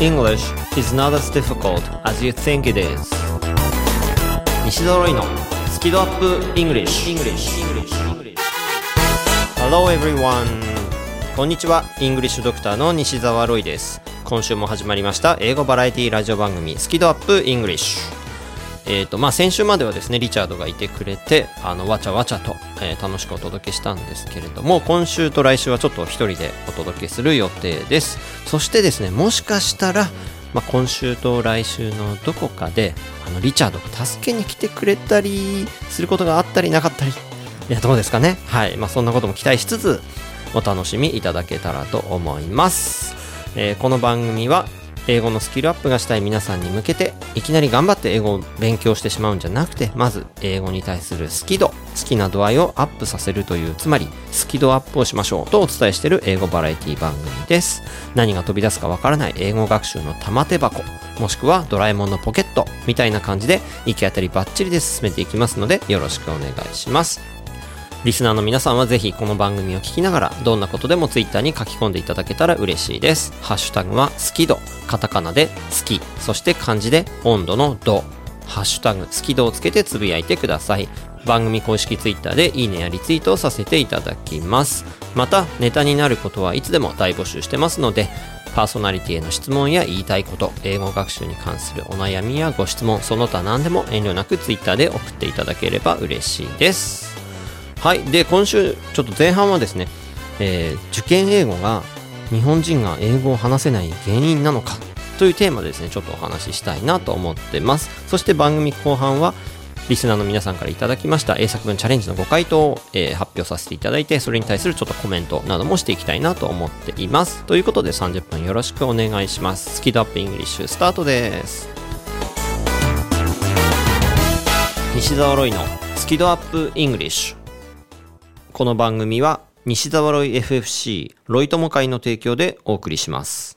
English is not as difficult as you think it is 西澤ロイのスキドアップ English, English. Hello everyone こんにちはイングリッシュドクターの西澤ロイです今週も始まりました英語バラエティラジオ番組スキドアップ English えーとまあ、先週まではですねリチャードがいてくれてあのわちゃわちゃと、えー、楽しくお届けしたんですけれども今週と来週はちょっと一人でお届けする予定です。そしてですねもしかしたら、まあ、今週と来週のどこかであのリチャードが助けに来てくれたりすることがあったりなかったりいやどうですかね。はい、まあ、そんなことも期待しつつお楽しみいただけたらと思います、えー、この番組は英語のスキルアップがしたい皆さんに向けていきなり頑張って英語を勉強してしまうんじゃなくてまず英語に対する好き度好きな度合いをアップさせるというつまりスキドアップをしましょうとお伝えしている英語バラエティ番組です。何が飛び出すかわからない英語学習の玉手箱もしくはドラえもんのポケットみたいな感じで行き当たりバッチリで進めていきますのでよろしくお願いします。リスナーの皆さんはぜひこの番組を聞きながらどんなことでも Twitter に書き込んでいただけたら嬉しいです。ハッシュタグは好き度、カタカナで好き、そして漢字で温度の度、ハッシュタグ好き度をつけてつぶやいてください。番組公式 Twitter でいいねやリツイートをさせていただきます。また、ネタになることはいつでも大募集してますので、パーソナリティへの質問や言いたいこと、英語学習に関するお悩みやご質問、その他何でも遠慮なく Twitter で送っていただければ嬉しいです。はい。で今週ちょっと前半はですね、えー、受験英語が日本人が英語を話せない原因なのかというテーマでですねちょっとお話ししたいなと思ってます。そして番組後半はリスナーの皆さんからいただきました英作文チャレンジのご回答を、えー、発表させていただいてそれに対するちょっとコメントなどもしていきたいなと思っています。ということで30分よろしくお願いします。スキドアップイングリッシュスタートです。西澤ロイのスキドアップイングリッシュ。この番組は西澤ロイ FFC ロイ友会の提供でお送りします。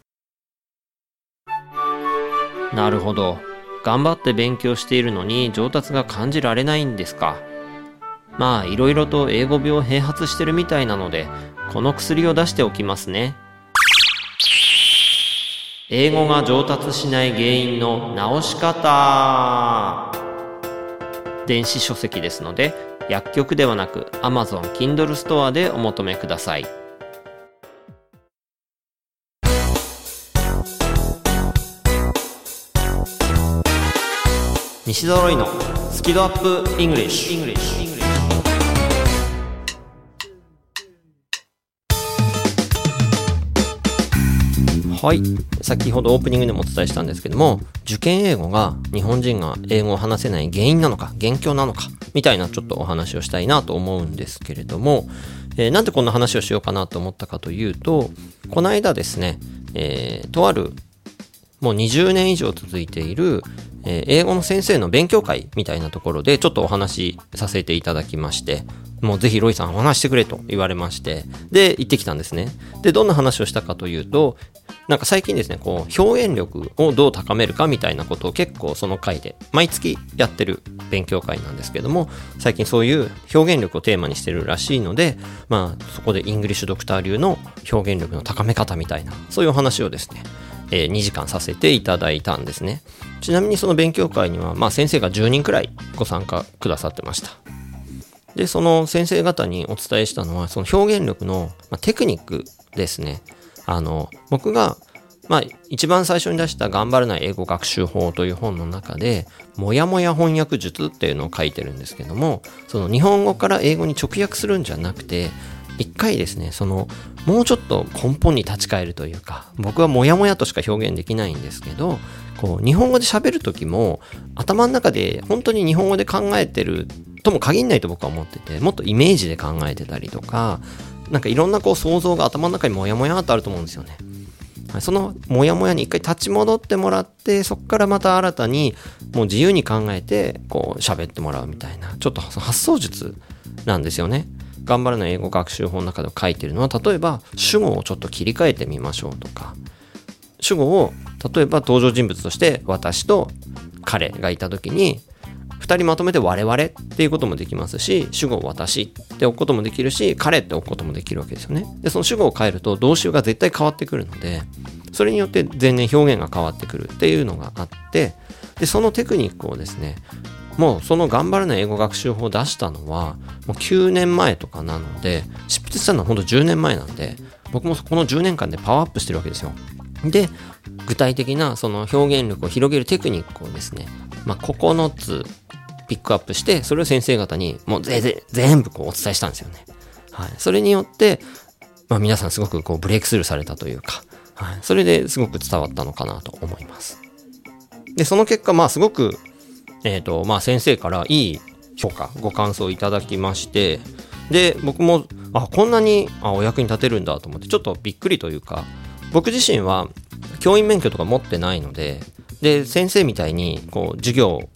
なるほど。頑張って勉強しているのに上達が感じられないんですか。まあ、いろいろと英語病併発してるみたいなので、この薬を出しておきますね。英語が上達しない原因の直し方電子書籍ですので薬局ではなく Amazon Kindle ストアでお求めください。西揃いのスキドアップイングリッシュ。はい。先ほどオープニングでもお伝えしたんですけども、受験英語が日本人が英語を話せない原因なのか、元凶なのか、みたいなちょっとお話をしたいなと思うんですけれども、えー、なんでこんな話をしようかなと思ったかというと、この間ですね、えー、とあるもう20年以上続いている、えー、英語の先生の勉強会みたいなところでちょっとお話しさせていただきまして、もうぜひロイさんお話してくれと言われまして、で、行ってきたんですね。で、どんな話をしたかというと、なんか最近ですね、こう、表現力をどう高めるかみたいなことを結構その回で、毎月やってる勉強会なんですけども、最近そういう表現力をテーマにしてるらしいので、まあ、そこでイングリッシュドクター流の表現力の高め方みたいな、そういうお話をですね、えー、2時間させていただいたんですね。ちなみにその勉強会には、まあ先生が10人くらいご参加くださってました。で、その先生方にお伝えしたのは、その表現力の、まテクニックですね。あの、僕が、まあ、一番最初に出した頑張らない英語学習法という本の中で、もやもや翻訳術っていうのを書いてるんですけども、その日本語から英語に直訳するんじゃなくて、一回ですね、その、もうちょっと根本に立ち返るというか、僕はモヤモヤとしか表現できないんですけど、こう、日本語で喋る時も、頭の中で本当に日本語で考えてるとも限んないと僕は思ってて、もっとイメージで考えてたりとか、なんかいろんなこう想像が頭の中にモヤモヤっとあると思うんですよね。そのモヤモヤに一回立ち戻ってもらって、そこからまた新たにもう自由に考えて、こう喋ってもらうみたいな、ちょっと発想術なんですよね。頑張るの英語学習法の中で書いてるのは、例えば主語をちょっと切り替えてみましょうとか、主語を例えば登場人物として私と彼がいた時に2人まとめて我々っていうこともできますし主語を私って置くこともできるし彼って置くこともできるわけですよね。でその主語を変えると動詞が絶対変わってくるのでそれによって全然表現が変わってくるっていうのがあってでそのテクニックをですねもうその頑張らない英語学習法を出したのはもう9年前とかなので執筆したのはほんと10年前なんで僕もこの10年間でパワーアップしてるわけですよ。で具体的なその表現力を広げるテクニックをですね、まあ、9つピックアップしてそれを先生方にもう全部こうお伝えしたんですよね。はい、それによって、まあ、皆さんすごくこうブレイクスルーされたというか、はい、それですごく伝わったのかなと思います。で、その結果、まあすごく、えっ、ー、と、まあ先生からいい評価、ご感想いただきまして、で、僕も、あ、こんなにあお役に立てるんだと思って、ちょっとびっくりというか、僕自身は教員免許とか持ってないので、で、先生みたいに、こう、授業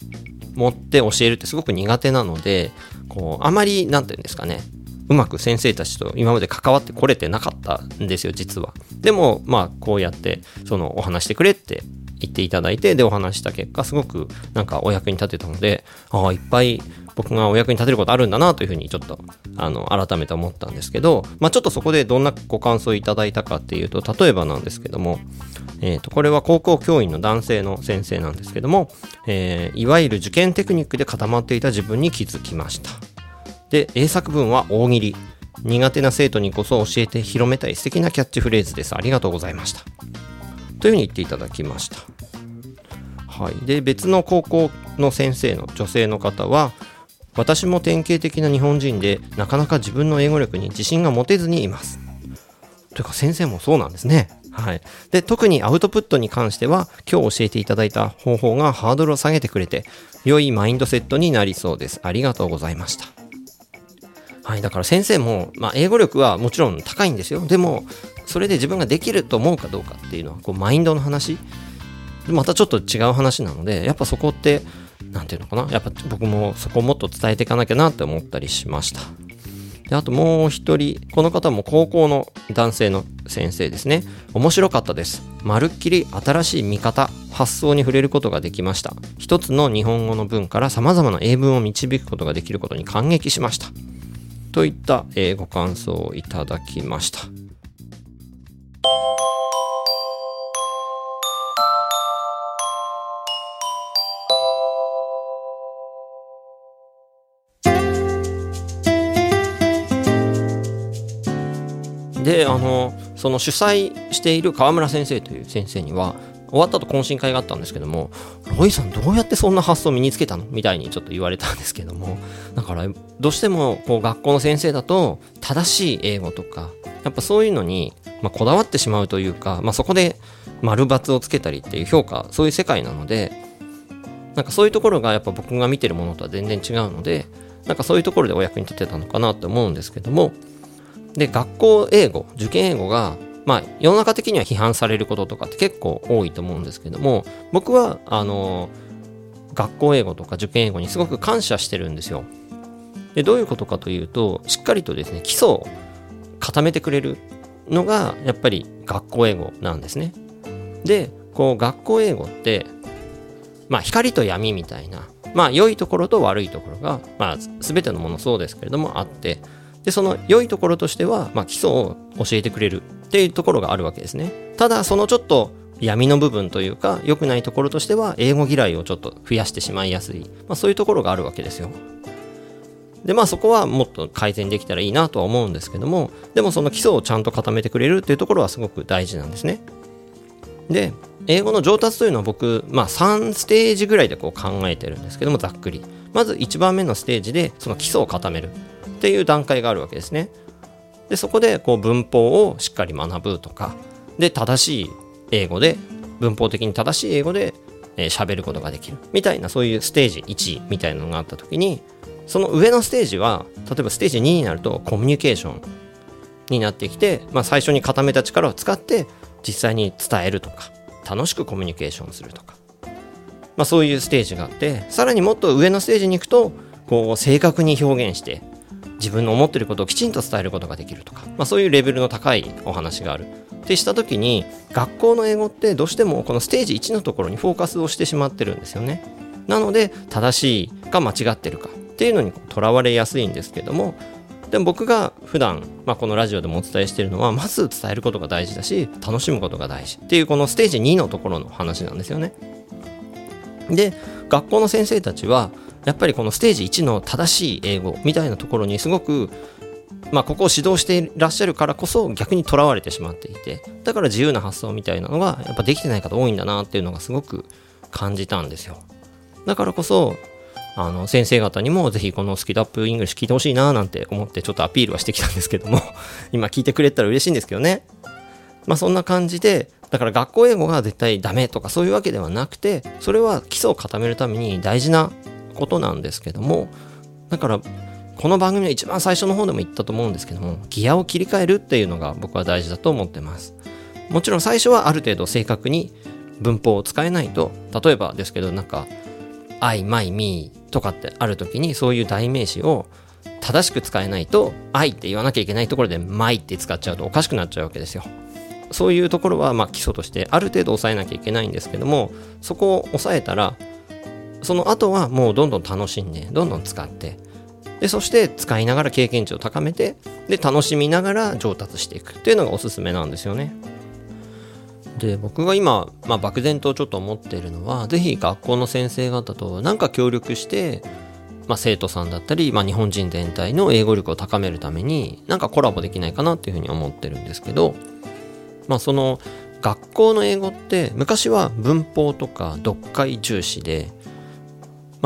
持って教えるってすごく苦手なので、こう、あまり、何て言うんですかね、うまく先生たちと今まで関わってこれてなかったんですよ、実は。でも、まあ、こうやって、その、お話してくれって言っていただいて、で、お話した結果、すごくなんかお役に立てたので、ああ、いっぱい僕がお役に立てることあるんだなというふうにちょっと、あの、改めて思ったんですけど、まあ、ちょっとそこでどんなご感想をいただいたかっていうと、例えばなんですけども、え、ー、と、これは高校教員の男性の先生なんですけども、えー、いわゆる受験テクニックで固まっていた自分に気づきました。で、英作文は大喜利。苦手な生徒にこそ教えて広めたい素敵なキャッチフレーズです。ありがとうございました。というふうに言っていただきました。はい。で、別の高校の先生の女性の方は、私も典型的な日本人で、なかなか自分の英語力に自信が持てずにいます。というか先生もそうなんですね。はい。で、特にアウトプットに関しては、今日教えていただいた方法がハードルを下げてくれて、良いマインドセットになりそうです。ありがとうございました。はい、だから先生も、まあ、英語力はもちろん高いんですよ。でも、それで自分ができると思うかどうかっていうのは、こう、マインドの話。またちょっと違う話なので、やっぱそこって、なんていうのかな。やっぱ僕もそこをもっと伝えていかなきゃなって思ったりしました。であともう一人、この方も高校の男性の先生ですね。面白かったです。まるっきり新しい見方、発想に触れることができました。一つの日本語の文から様々な英文を導くことができることに感激しました。といった、え、ご感想をいただきました。であのその主催している川村先生という先生には終わった後懇親会があったんですけども、ロイさんどうやってそんな発想身につけたの？みたいにちょっと言われたんですけども、だからどうしてもこう学校の先生だと正しい英語とか、やっぱそういうのに、ま、こだわってしまうというか、まあ、そこで丸×をつけたりっていう評価、そういう世界なので、なんかそういうところがやっぱ僕が見てるものとは全然違うので、なんかそういうところでお役に立てたのかなって思うんですけども、で、学校英語、受験英語がまあ、世の中的には批判されることとかって結構多いと思うんですけども、僕は、あの、学校英語とか受験英語にすごく感謝してるんですよ。で、どういうことかというと、しっかりとですね、基礎を固めてくれるのが、やっぱり学校英語なんですね。で、こう、学校英語って、まあ、光と闇みたいな、まあ、良いところと悪いところが、まあ、全てのものそうですけれども、あって、で、その良いところとしては、まあ、基礎を教えてくれるっていうところがあるわけですね。ただ、そのちょっと闇の部分というか、良くないところとしては、英語嫌いをちょっと増やしてしまいやすい。まあ、そういうところがあるわけですよ。で、まあそこはもっと改善できたらいいなとは思うんですけども、でもその基礎をちゃんと固めてくれるっていうところはすごく大事なんですね。で、英語の上達というのは僕、まあ3ステージぐらいでこう考えてるんですけども、ざっくり。まず1番目のステージでその基礎を固める。っていう段階があるわけですね。でそこでこう文法をしっかり学ぶとかで正しい英語で文法的に正しい英語で喋、えー、ることができるみたいなそういうステージ1みたいなのがあった時にその上のステージは例えばステージ2になるとコミュニケーションになってきて、まあ、最初に固めた力を使って実際に伝えるとか楽しくコミュニケーションするとか、まあ、そういうステージがあってさらにもっと上のステージに行くとこう正確に表現して自分の思ってることをきちんと伝えることができるとか、まあ、そういうレベルの高いお話があるってした時に学校の英語ってどうしてもこのステージ1のところにフォーカスをしてしまってるんですよねなので正しいか間違ってるかっていうのにとらわれやすいんですけどもでも僕が普段、まあ、このラジオでもお伝えしているのはまず伝えることが大事だし楽しむことが大事っていうこのステージ2のところの話なんですよね。で学校の先生たちはやっぱりこのステージ1の正しい英語みたいなところにすごくまあ、ここを指導していらっしゃるからこそ逆にとらわれてしまっていてだから自由な発想みたいなのがやっぱできてない方多いんだなっていうのがすごく感じたんですよ。だからこそあの先生方にもぜひこのスキドアップイングリッシュ聞いてほしいななんて思ってちょっとアピールはしてきたんですけども 今聞いてくれたら嬉しいんですけどねまあそんな感じでだから学校英語が絶対ダメとかそういうわけではなくてそれは基礎を固めるために大事なことなんですけどもだからこの番組の一番最初の方でも言ったと思うんですけどもギアを切り替えるっていうのが僕は大事だと思ってます。もちろん最初はある程度正確に文法を使えないと例えばですけどなんか I, my, me とかってある時にそういう代名詞を正しく使えないと I って言わなきゃいけないところで my って使っちゃうとおかしくなっちゃうわけですよ。そういうところはま基礎としてある程度抑えなきゃいけないんですけどもそこを抑えたらその後はもうどんどん楽しんでどんどん使ってでそして使いながら経験値を高めてで楽しみながら上達していく。っていうのがおすすめなんですよね。で僕が今、まあ、漠然とちょっと思っているのは是非学校の先生方と何か協力してまあ、生徒さんだったり、まあ、日本人全体の英語力を高めるためになんかコラボできないかなっていうふうに思ってるんですけど、まあ、その学校の英語って昔は文法とか読解重視で、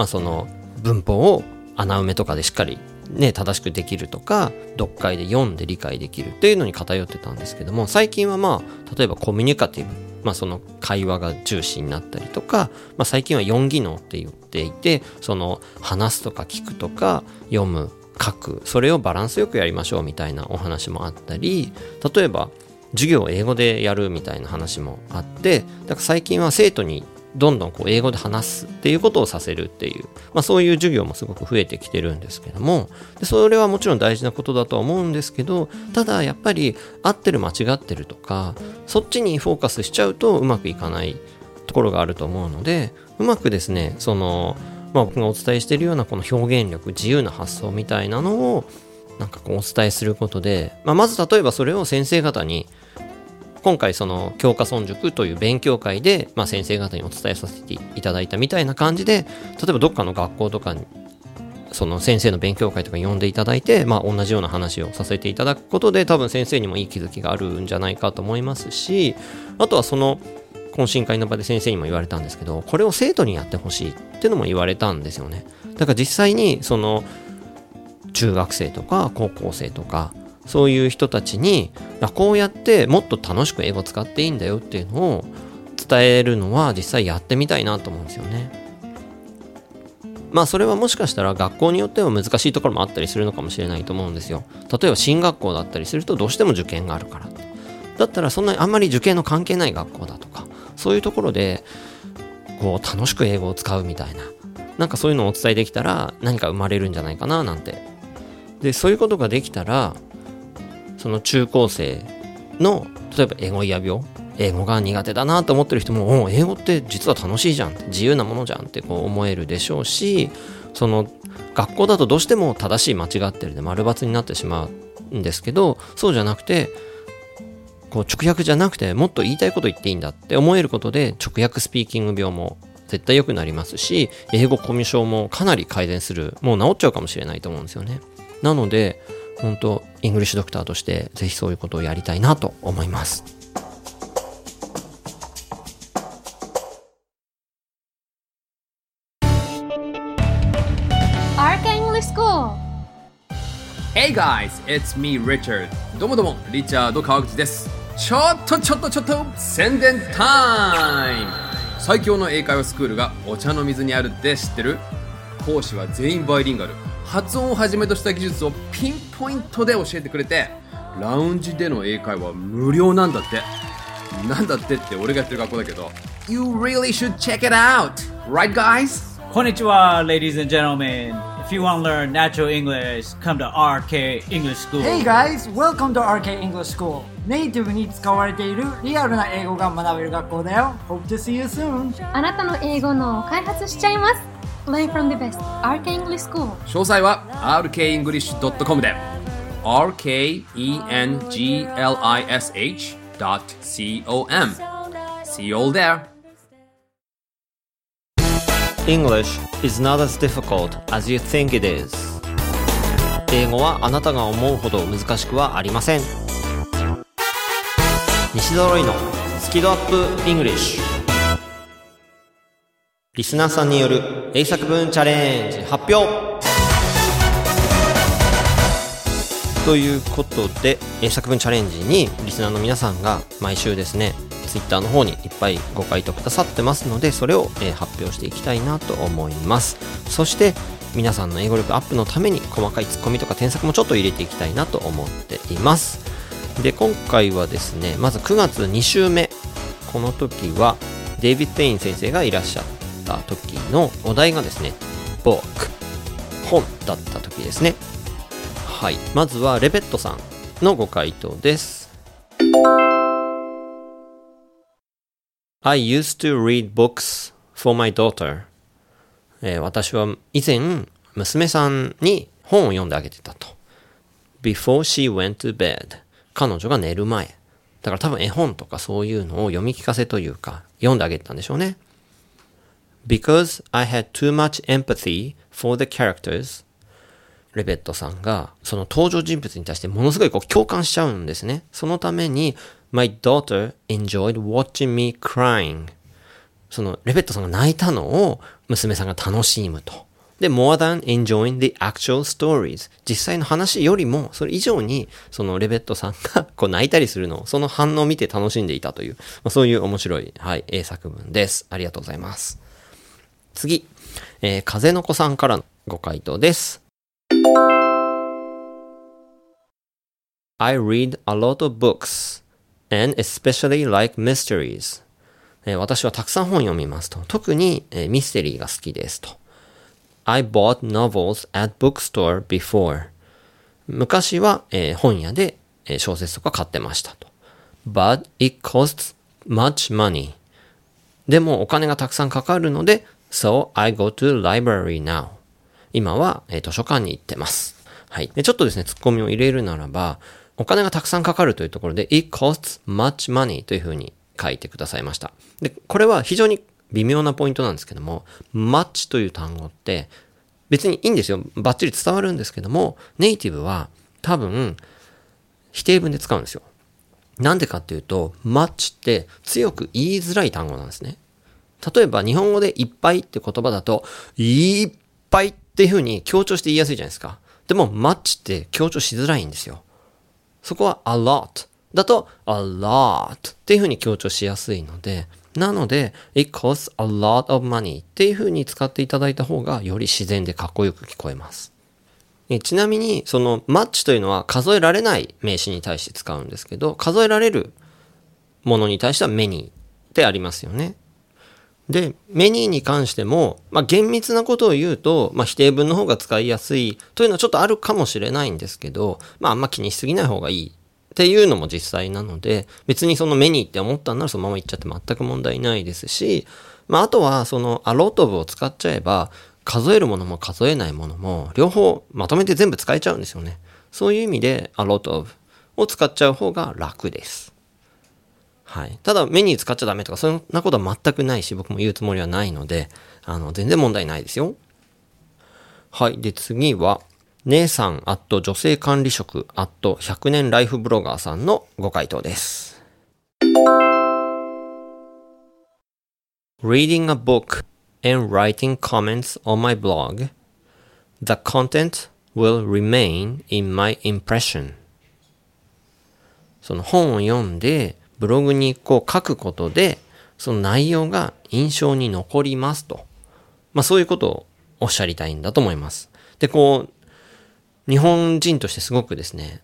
まあ、その文法を穴埋めとかでしっかりね、正しくできるとか、読解で読んで理解できるっていうのに偏ってたんですけども、最近はまあ、例えばコミュニカティブ、まあその会話が重視になったりとか、まあ最近は4技能って言っていて、その話すとか聞くとか、読む、書く、それをバランスよくやりましょうみたいなお話もあったり、例えば、授業を英語でやるみたいな話もあって、だから最近は生徒にどんどんこう英語で話すっていうことをさせるっていう、まあ、そういう授業もすごく増えてきてるんですけどもでそれはもちろん大事なことだとは思うんですけどただやっぱり合ってる間違ってるとかそっちにフォーカスしちゃうとうまくいかないところがあると思うのでうまくですねその、まあ、僕がお伝えしているようなこの表現力自由な発想みたいなのをなんかこうお伝えすることで、まあ、まず例えばそれを先生方に今回その教科村塾という勉強会で、まあ、先生方にお伝えさせていただいたみたいな感じで例えばどっかの学校とかにその先生の勉強会とか呼んでいただいて、まあ、同じような話をさせていただくことで多分先生にもいい気づきがあるんじゃないかと思いますしあとはその懇親会の場で先生にも言われたんですけどこれを生徒にやってほしいってのも言われたんですよね。だから実際にその中学生とか高校生とかそういう人たちにこうやってもっと楽しく英語使っていいんだよっていうのを伝えるのは実際やってみたいなと思うんですよね。まあそれはもしかしたら学校によっては難しいところもあったりするのかもしれないと思うんですよ。例えば進学校だったりするとどうしても受験があるから。だったらそんなにあんまり受験の関係ない学校だとかそういうところでこう楽しく英語を使うみたいななんかそういうのをお伝えできたら何か生まれるんじゃないかななんてでそういうことができたらその中高生の例えば英語嫌病英語が苦手だなと思ってる人も英語って実は楽しいじゃん。自由なものじゃんってこう思えるでしょうしその学校だとどうしても正しい間違ってるで丸抜になってしまうんですけどそうじゃなくてこう直訳じゃなくてもっと言いたいこと言っていいんだって思えることで直訳スピーキング病も絶対良くなりますし英語コミュ障もかなり改善するもう治っちゃうかもしれないと思うんですよね。なので本当イングリッシュドクターとしてぜひそういうことをやりたいなと思います。Hey guys, it's me Richard. どうもどうもリチャード川口です。ちょっとちょっとちょっと宣伝タイム。最強の英会話スクールがお茶の水にあるって知ってる？講師は全員バイリンガル発音をはじめとした技術をピンポイントで教えてくれてラウンジでの英会話無料なんだってなんだってって俺がやってる学校だけど You really should check it out! Right guys? こんにちは ladies and gentlemen If you want to learn natural English, come to RK English School Hey guys, welcome to RK English School ネイティブに使われているリアルな英語が学べる学校だよ Hope to see you soon あなたの英語の開発しちゃいます Learn from the best RK English School 詳細は rkenglish.com で R-K-E-N-G-L-I-S-H dot C-O-M. See you all there. English is not as difficult as you think it is 英語はあなたが思うほど難しくはありません西ドロイのスキドアップ English リスナーさんによる英作文チャレンジ発表。ということで英作文チャレンジにリスナーの皆さんが毎週ですねツイッターの方にいっぱいご回答くださってますのでそれを、えー発表していきたいなと思います。そして皆さんの英語力アップのために細かいツッコミとか添削もちょっと入れていきたいなと思っています。で今回はですねまず9月2週目。この時はデイビッド・テイン先生がいらっしゃってた時のお題がですね book 本だった時ですね。はい。まずはレベットさんのご回答です。I used to read books for my daughter、えー私は以前娘さんに本を読んであげてたと。Before she went to bed. 彼女が寝る前。だから多分絵本とかそういうのを読み聞かせというか読んであげてたんでしょうね。Because I had too much empathy for the characters レベットさんがその登場人物に対してものすごいこう共感しちゃうんですね。そのために My daughter enjoyed watching me crying そのレベットさんが泣いたのを娘さんが楽しむと。で、more than enjoying the actual stories 実際の話よりもそれ以上にそのレベットさんがこう泣いたりするのをその反応を見て楽しんでいたという、まあ、そういう面白い、はい、英作文です。ありがとうございます。次、えー風の子さんからのご回答です。I read a lot of books and especially like mysteries. えー私はたくさん本読みますと。特に、えーミステリーが好きですと。I bought novels at bookstore before. 昔は、えー本屋で、えー小説とか買ってましたと。But it costs much money. でもお金がたくさんかかるので、So I go to library now. 今は、えー図書館に行ってます。はい。で、ちょっとですね、ツッコミを入れるならば、お金がたくさんかかるというところで、it costs much money というふうに書いてくださいました。で、これは非常に微妙なポイントなんですけども、much という単語って、別にいいんですよ。バッチリ伝わるんですけども、ネイティブは多分、否定文で使うんですよ。なんでかっていうと、much って強く言いづらい単語なんですね。例えば日本語でいっぱいって言葉だと、いっぱいっていう風に強調して言いやすいじゃないですか。でも much って強調しづらいんですよ。そこは a lot だと a lot っていう風に強調しやすいので、なので it costs a lot of money っていう風に使っていただいた方がより自然でかっこよく聞こえます。ちなみに、その much というのは数えられない名詞に対して使うんですけど、数えられるものに対しては many ってありますよね。で、メニーに関しても、まあ、厳密なことを言うと、まあ、否定文の方が使いやすいというのはちょっとあるかもしれないんですけど、まあ、あんま気にしすぎない方がいいっていうのも実際なので、別にそのメニーって思ったんならそのまま言っちゃって全く問題ないですし、まあ、あとはそのアロートブを使っちゃえば、数えるものも数えないものも、両方まとめて全部使えちゃうんですよね。そういう意味で、アロートブを使っちゃう方が楽です。はい。ただ、メニュー使っちゃダメとか、そんなことは全くないし、僕も言うつもりはないので、あの、全然問題ないですよ。はい。で、次は、姉さん、あと女性管理職、あと100年ライフブロガーさんのご回答です。Reading a book and writing comments on my blog, the content will remain in my impression. その本を読んで、ブログにこう書くことで、その内容が印象に残りますと。まあそういうことをおっしゃりたいんだと思います。で、こう、日本人としてすごくですね、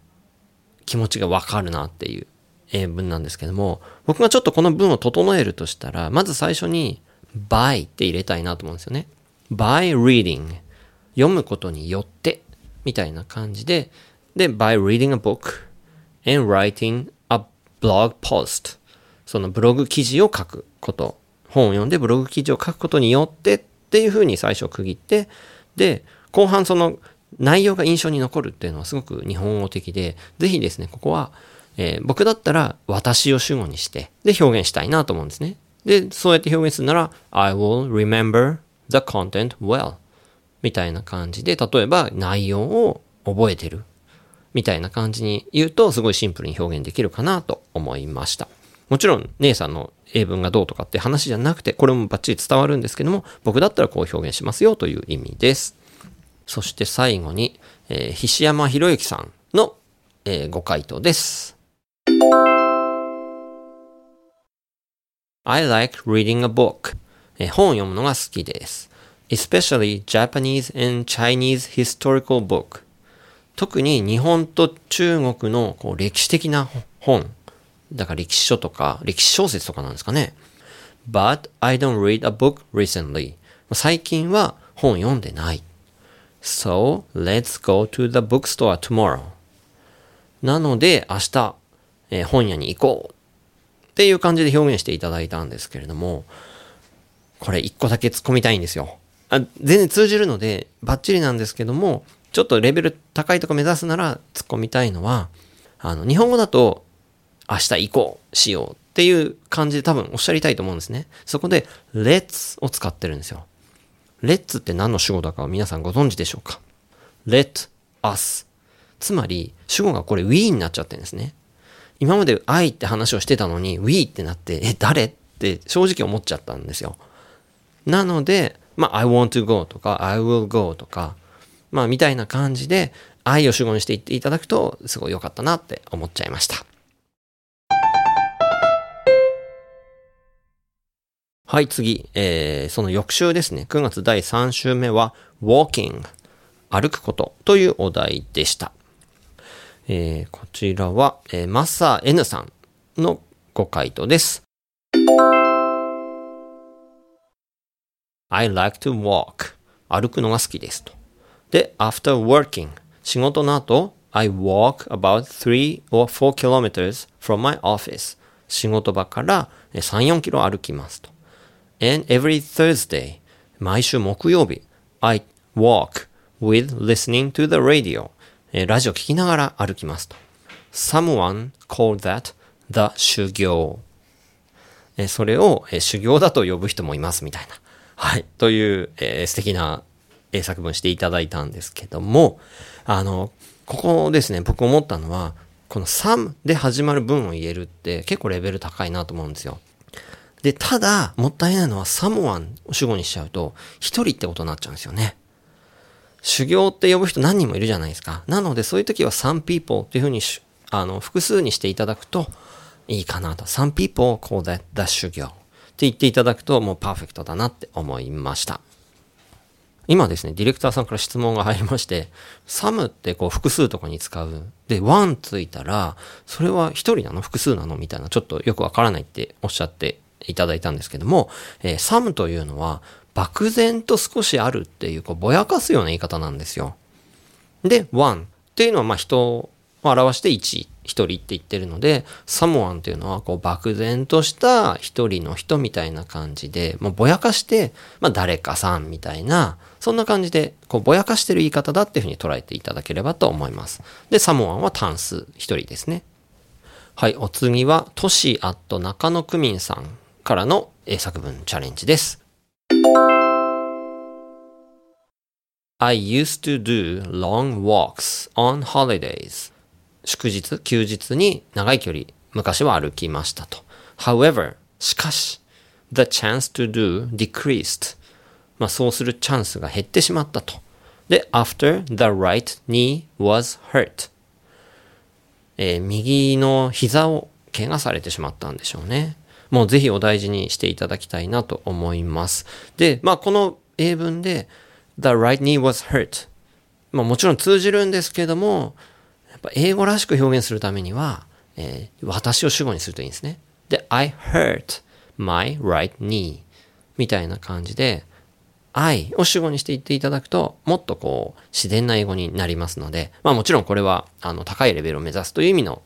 気持ちがわかるなっていう英文なんですけども、僕がちょっとこの文を整えるとしたら、まず最初に by って入れたいなと思うんですよね。by reading 読むことによってみたいな感じで、で、by reading a book and writing blog post そのブログ記事を書くこと。本を読んでブログ記事を書くことによってっていうふうに最初区切って、で、後半その内容が印象に残るっていうのはすごく日本語的で、ぜひですね、ここは、えー僕だったら私を主語にして、で表現したいなと思うんですね。で、そうやって表現するなら、I will remember the content well. みたいな感じで、例えば内容を覚えてる。みたいな感じに言うと、すごいシンプルに表現できるかなと思いました。もちろん、姉さんの英文がどうとかって話じゃなくて、これもバッチリ伝わるんですけども、僕だったらこう表現しますよという意味です。そして最後に、えー、菱山博之さんの、えーご回答です。I like reading a book. えー本を読むのが好きです。especially Japanese and Chinese historical book. 特に日本と中国のこう歴史的な本。だから歴史書とか歴史小説とかなんですかね。But I don't read a book recently. 最近は本読んでない。So, let's go to the bookstore tomorrow. なので、明日、えー本屋に行こう。っていう感じで表現していただいたんですけれども、これ一個だけ突っ込みたいんですよ。あ全然通じるので、バッチリなんですけども、ちょっとレベル高いとこ目指すなら突っ込みたいのは、あの、日本語だと、明日行こう、しようっていう感じで多分おっしゃりたいと思うんですね。そこで、let's を使ってるんですよ。let's って何の主語だかを皆さんご存知でしょうか ?let us。つまり、主語がこれ we になっちゃってるんですね。今まで I って話をしてたのに we ってなって、え、誰？って正直思っちゃったんですよ。なので、まあ、I want to go とか、I will go とか、まあ、みたいな感じで、I を主語にして言っていただくと、すごい良かったなって思っちゃいました。はい、次。えー、その翌週ですね。9月第3週目は、walking。歩くことというお題でした。えー、こちらは、えー、マッサー N さんのご回答です。I like to walk. 歩くのが好きですと。で、after working. 仕事の後、I walk about 3 or 4 kilometers from my office. 仕事場から3、4キロ歩きますと。And every Thursday. 毎週木曜日。I walk with listening to the radio. ラジオ聞きながら歩きますと。Someone called that the 修行。それを、修行だと呼ぶ人もいますみたいな。はい。という、えー素敵な、え作文していただいたんですけども、あの、ここですね、僕思ったのは、この some で始まる文を言えるって結構レベル高いなと思うんですよ。で、ただ、もったいないのは someone を主語にしちゃうと、一人ってことになっちゃうんですよね。修行って呼ぶ人何人もいるじゃないですか。なので、そういう時は some people っていうふうにし、あの、複数にしていただくといいかなと。some people call that the 修行って言っていただくともうパーフェクトだなって思いました。今ですね、ディレクターさんから質問が入りまして、some ってこう複数とかに使う。で、one ついたら、それは一人なの？複数なの？みたいな、ちょっとよくわからないっておっしゃっていただいたんですけども、えー、some というのは、漠然と少しあるっていう、こう、ぼやかすような言い方なんですよ。で、one っていうのは、まあ、人を表して一、一人って言ってるので、someone っていうのは、こう、漠然とした一人の人みたいな感じで、もうぼやかして、まあ、誰かさんみたいな、そんな感じで、こう、ぼやかしてる言い方だっていうふうに捉えていただければと思います。で、someone は単数、一人ですね。はい、お次は、都市アット中野区民さんからの英作文チャレンジです。I used to do long walks on holidays. 祝日、休日に長い距離、昔は歩きましたと。However, しかし、the chance to do decreased. まあそうするチャンスが減ってしまったと。で、after the right knee was hurt. えー右の膝を怪我されてしまったんでしょうね。もうぜひお大事にしていただきたいなと思います。で、まあこの英文で the right knee was hurt。まあもちろん通じるんですけども、やっぱ英語らしく表現するためには、えー私を主語にするといいんですね。で、I hurt my right knee みたいな感じで、愛を主語にして言っていただくと、もっとこう、自然な英語になりますので、まあもちろんこれは、あの、高いレベルを目指すという意味の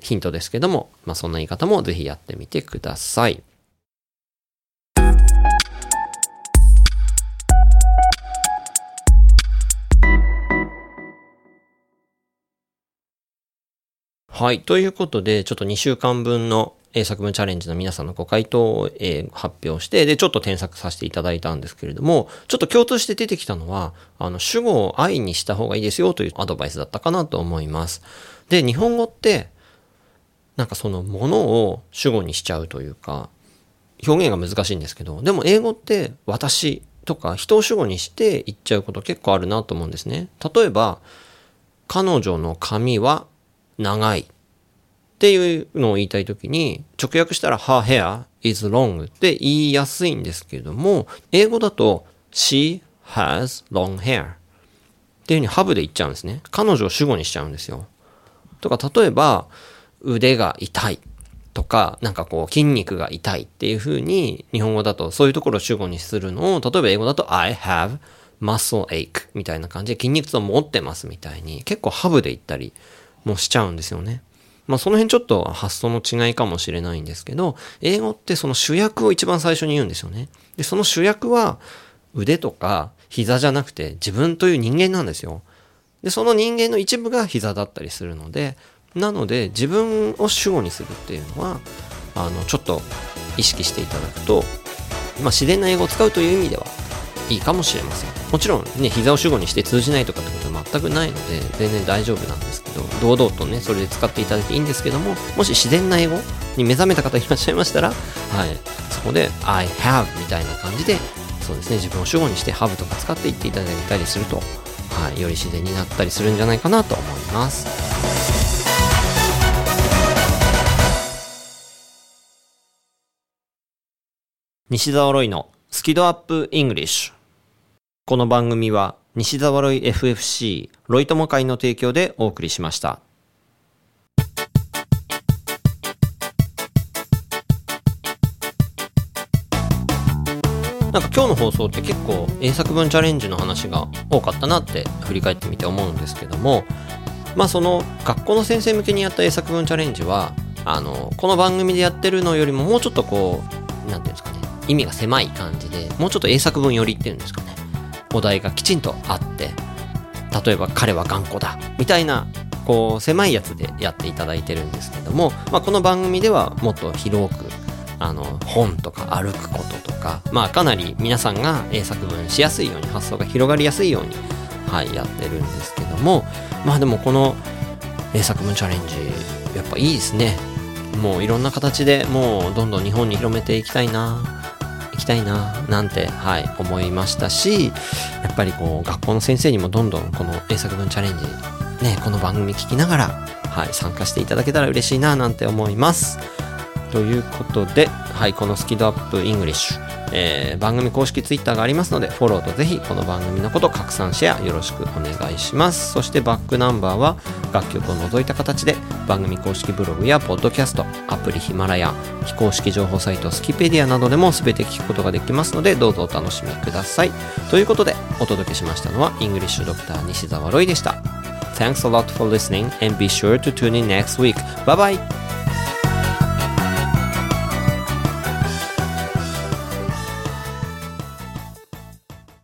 ヒントですけども、まあそんな言い方もぜひやってみてください。はい。ということで、ちょっと2週間分の英作文チャレンジの皆さんのご回答を、えー発表して、で、ちょっと添削させていただいたんですけれども、ちょっと共通して出てきたのは、あの、主語を愛にした方がいいですよというアドバイスだったかなと思います。で、日本語って、なんかそのものを主語にしちゃうというか、表現が難しいんですけど、でも英語って私とか人を主語にして言っちゃうこと結構あるなと思うんですね。例えば、彼女の髪は長いっていうのを言いたいときに、直訳したら her hair is long って言いやすいんですけれども、英語だと she has long hair っていうふうに have で言っちゃうんですね。彼女を主語にしちゃうんですよ。とか、例えば、腕が痛いとか、なんかこう、筋肉が痛いっていう風に、日本語だとそういうところを主語にするのを、例えば英語だと I have muscle ache みたいな感じで筋肉痛を持ってますみたいに、結構ハブで言ったりもしちゃうんですよね。まあその辺ちょっと発想の違いかもしれないんですけど、英語ってその主役を一番最初に言うんですよね。で、その主役は腕とか膝じゃなくて自分という人間なんですよ。で、その人間の一部が膝だったりするので、なので自分を主語にするっていうのは、あの、ちょっと意識していただくと、まあ自然な英語を使うという意味ではいいかもしれません。もちろんね、膝を主語にして通じないとかってことは全くないので、全然大丈夫なんですけど、堂々とね、それで使っていただいていいんですけども、もし自然な英語に目覚めた方いらっしゃいましたら、はい、そこで I have みたいな感じで、そうですね、自分を主語にして have とか使って言っていただいたりすると、はい、より自然になったりするんじゃないかなと思います。西澤ロイのスキドアップイングリッシュ。この番組は西澤ロイ FFC ロイ友会の提供でお送りしました。なんか今日の放送って結構英作文チャレンジの話が多かったなって振り返ってみて思うんですけども、まあその学校の先生向けにやった英作文チャレンジは、あの、この番組でやってるのよりももうちょっとこう、なんていうんですかね、意味が狭い感じで、もうちょっと英作文寄りっていうんですかね、お題がきちんとあって、例えば彼は頑固だ、みたいな、こう、狭いやつでやっていただいてるんですけども、まあこの番組ではもっと広く、あの、本とか歩くこととか、まあかなり皆さんが英作文しやすいように、発想が広がりやすいように、はい、やってるんですけども、まあでもこの英作文チャレンジ、やっぱいいですね。もういろんな形でもうどんどん日本に広めていきたいな、行きたいな、なんて、はい、思いましたし、やっぱりこう、学校の先生にもどんどんこの英作文チャレンジ、ね、この番組聞きながら、はい、参加していただけたら嬉しいな、なんて思います。ということで、はい、このスキ度アップイングリッシュ、えー番組公式ツイッターがありますので、フォローとぜひこの番組のこと拡散シェアよろしくお願いします。そしてバックナンバーは楽曲を除いた形で番組公式ブログやポッドキャスト、アプリヒマラヤ、非公式情報サイトスキペディアなどでも全て聞くことができますので、どうぞお楽しみください。ということで、お届けしましたのは、イングリッシュドクター西澤ロイでした。Thanks a lot for listening and be sure to tune in next week. Bye bye!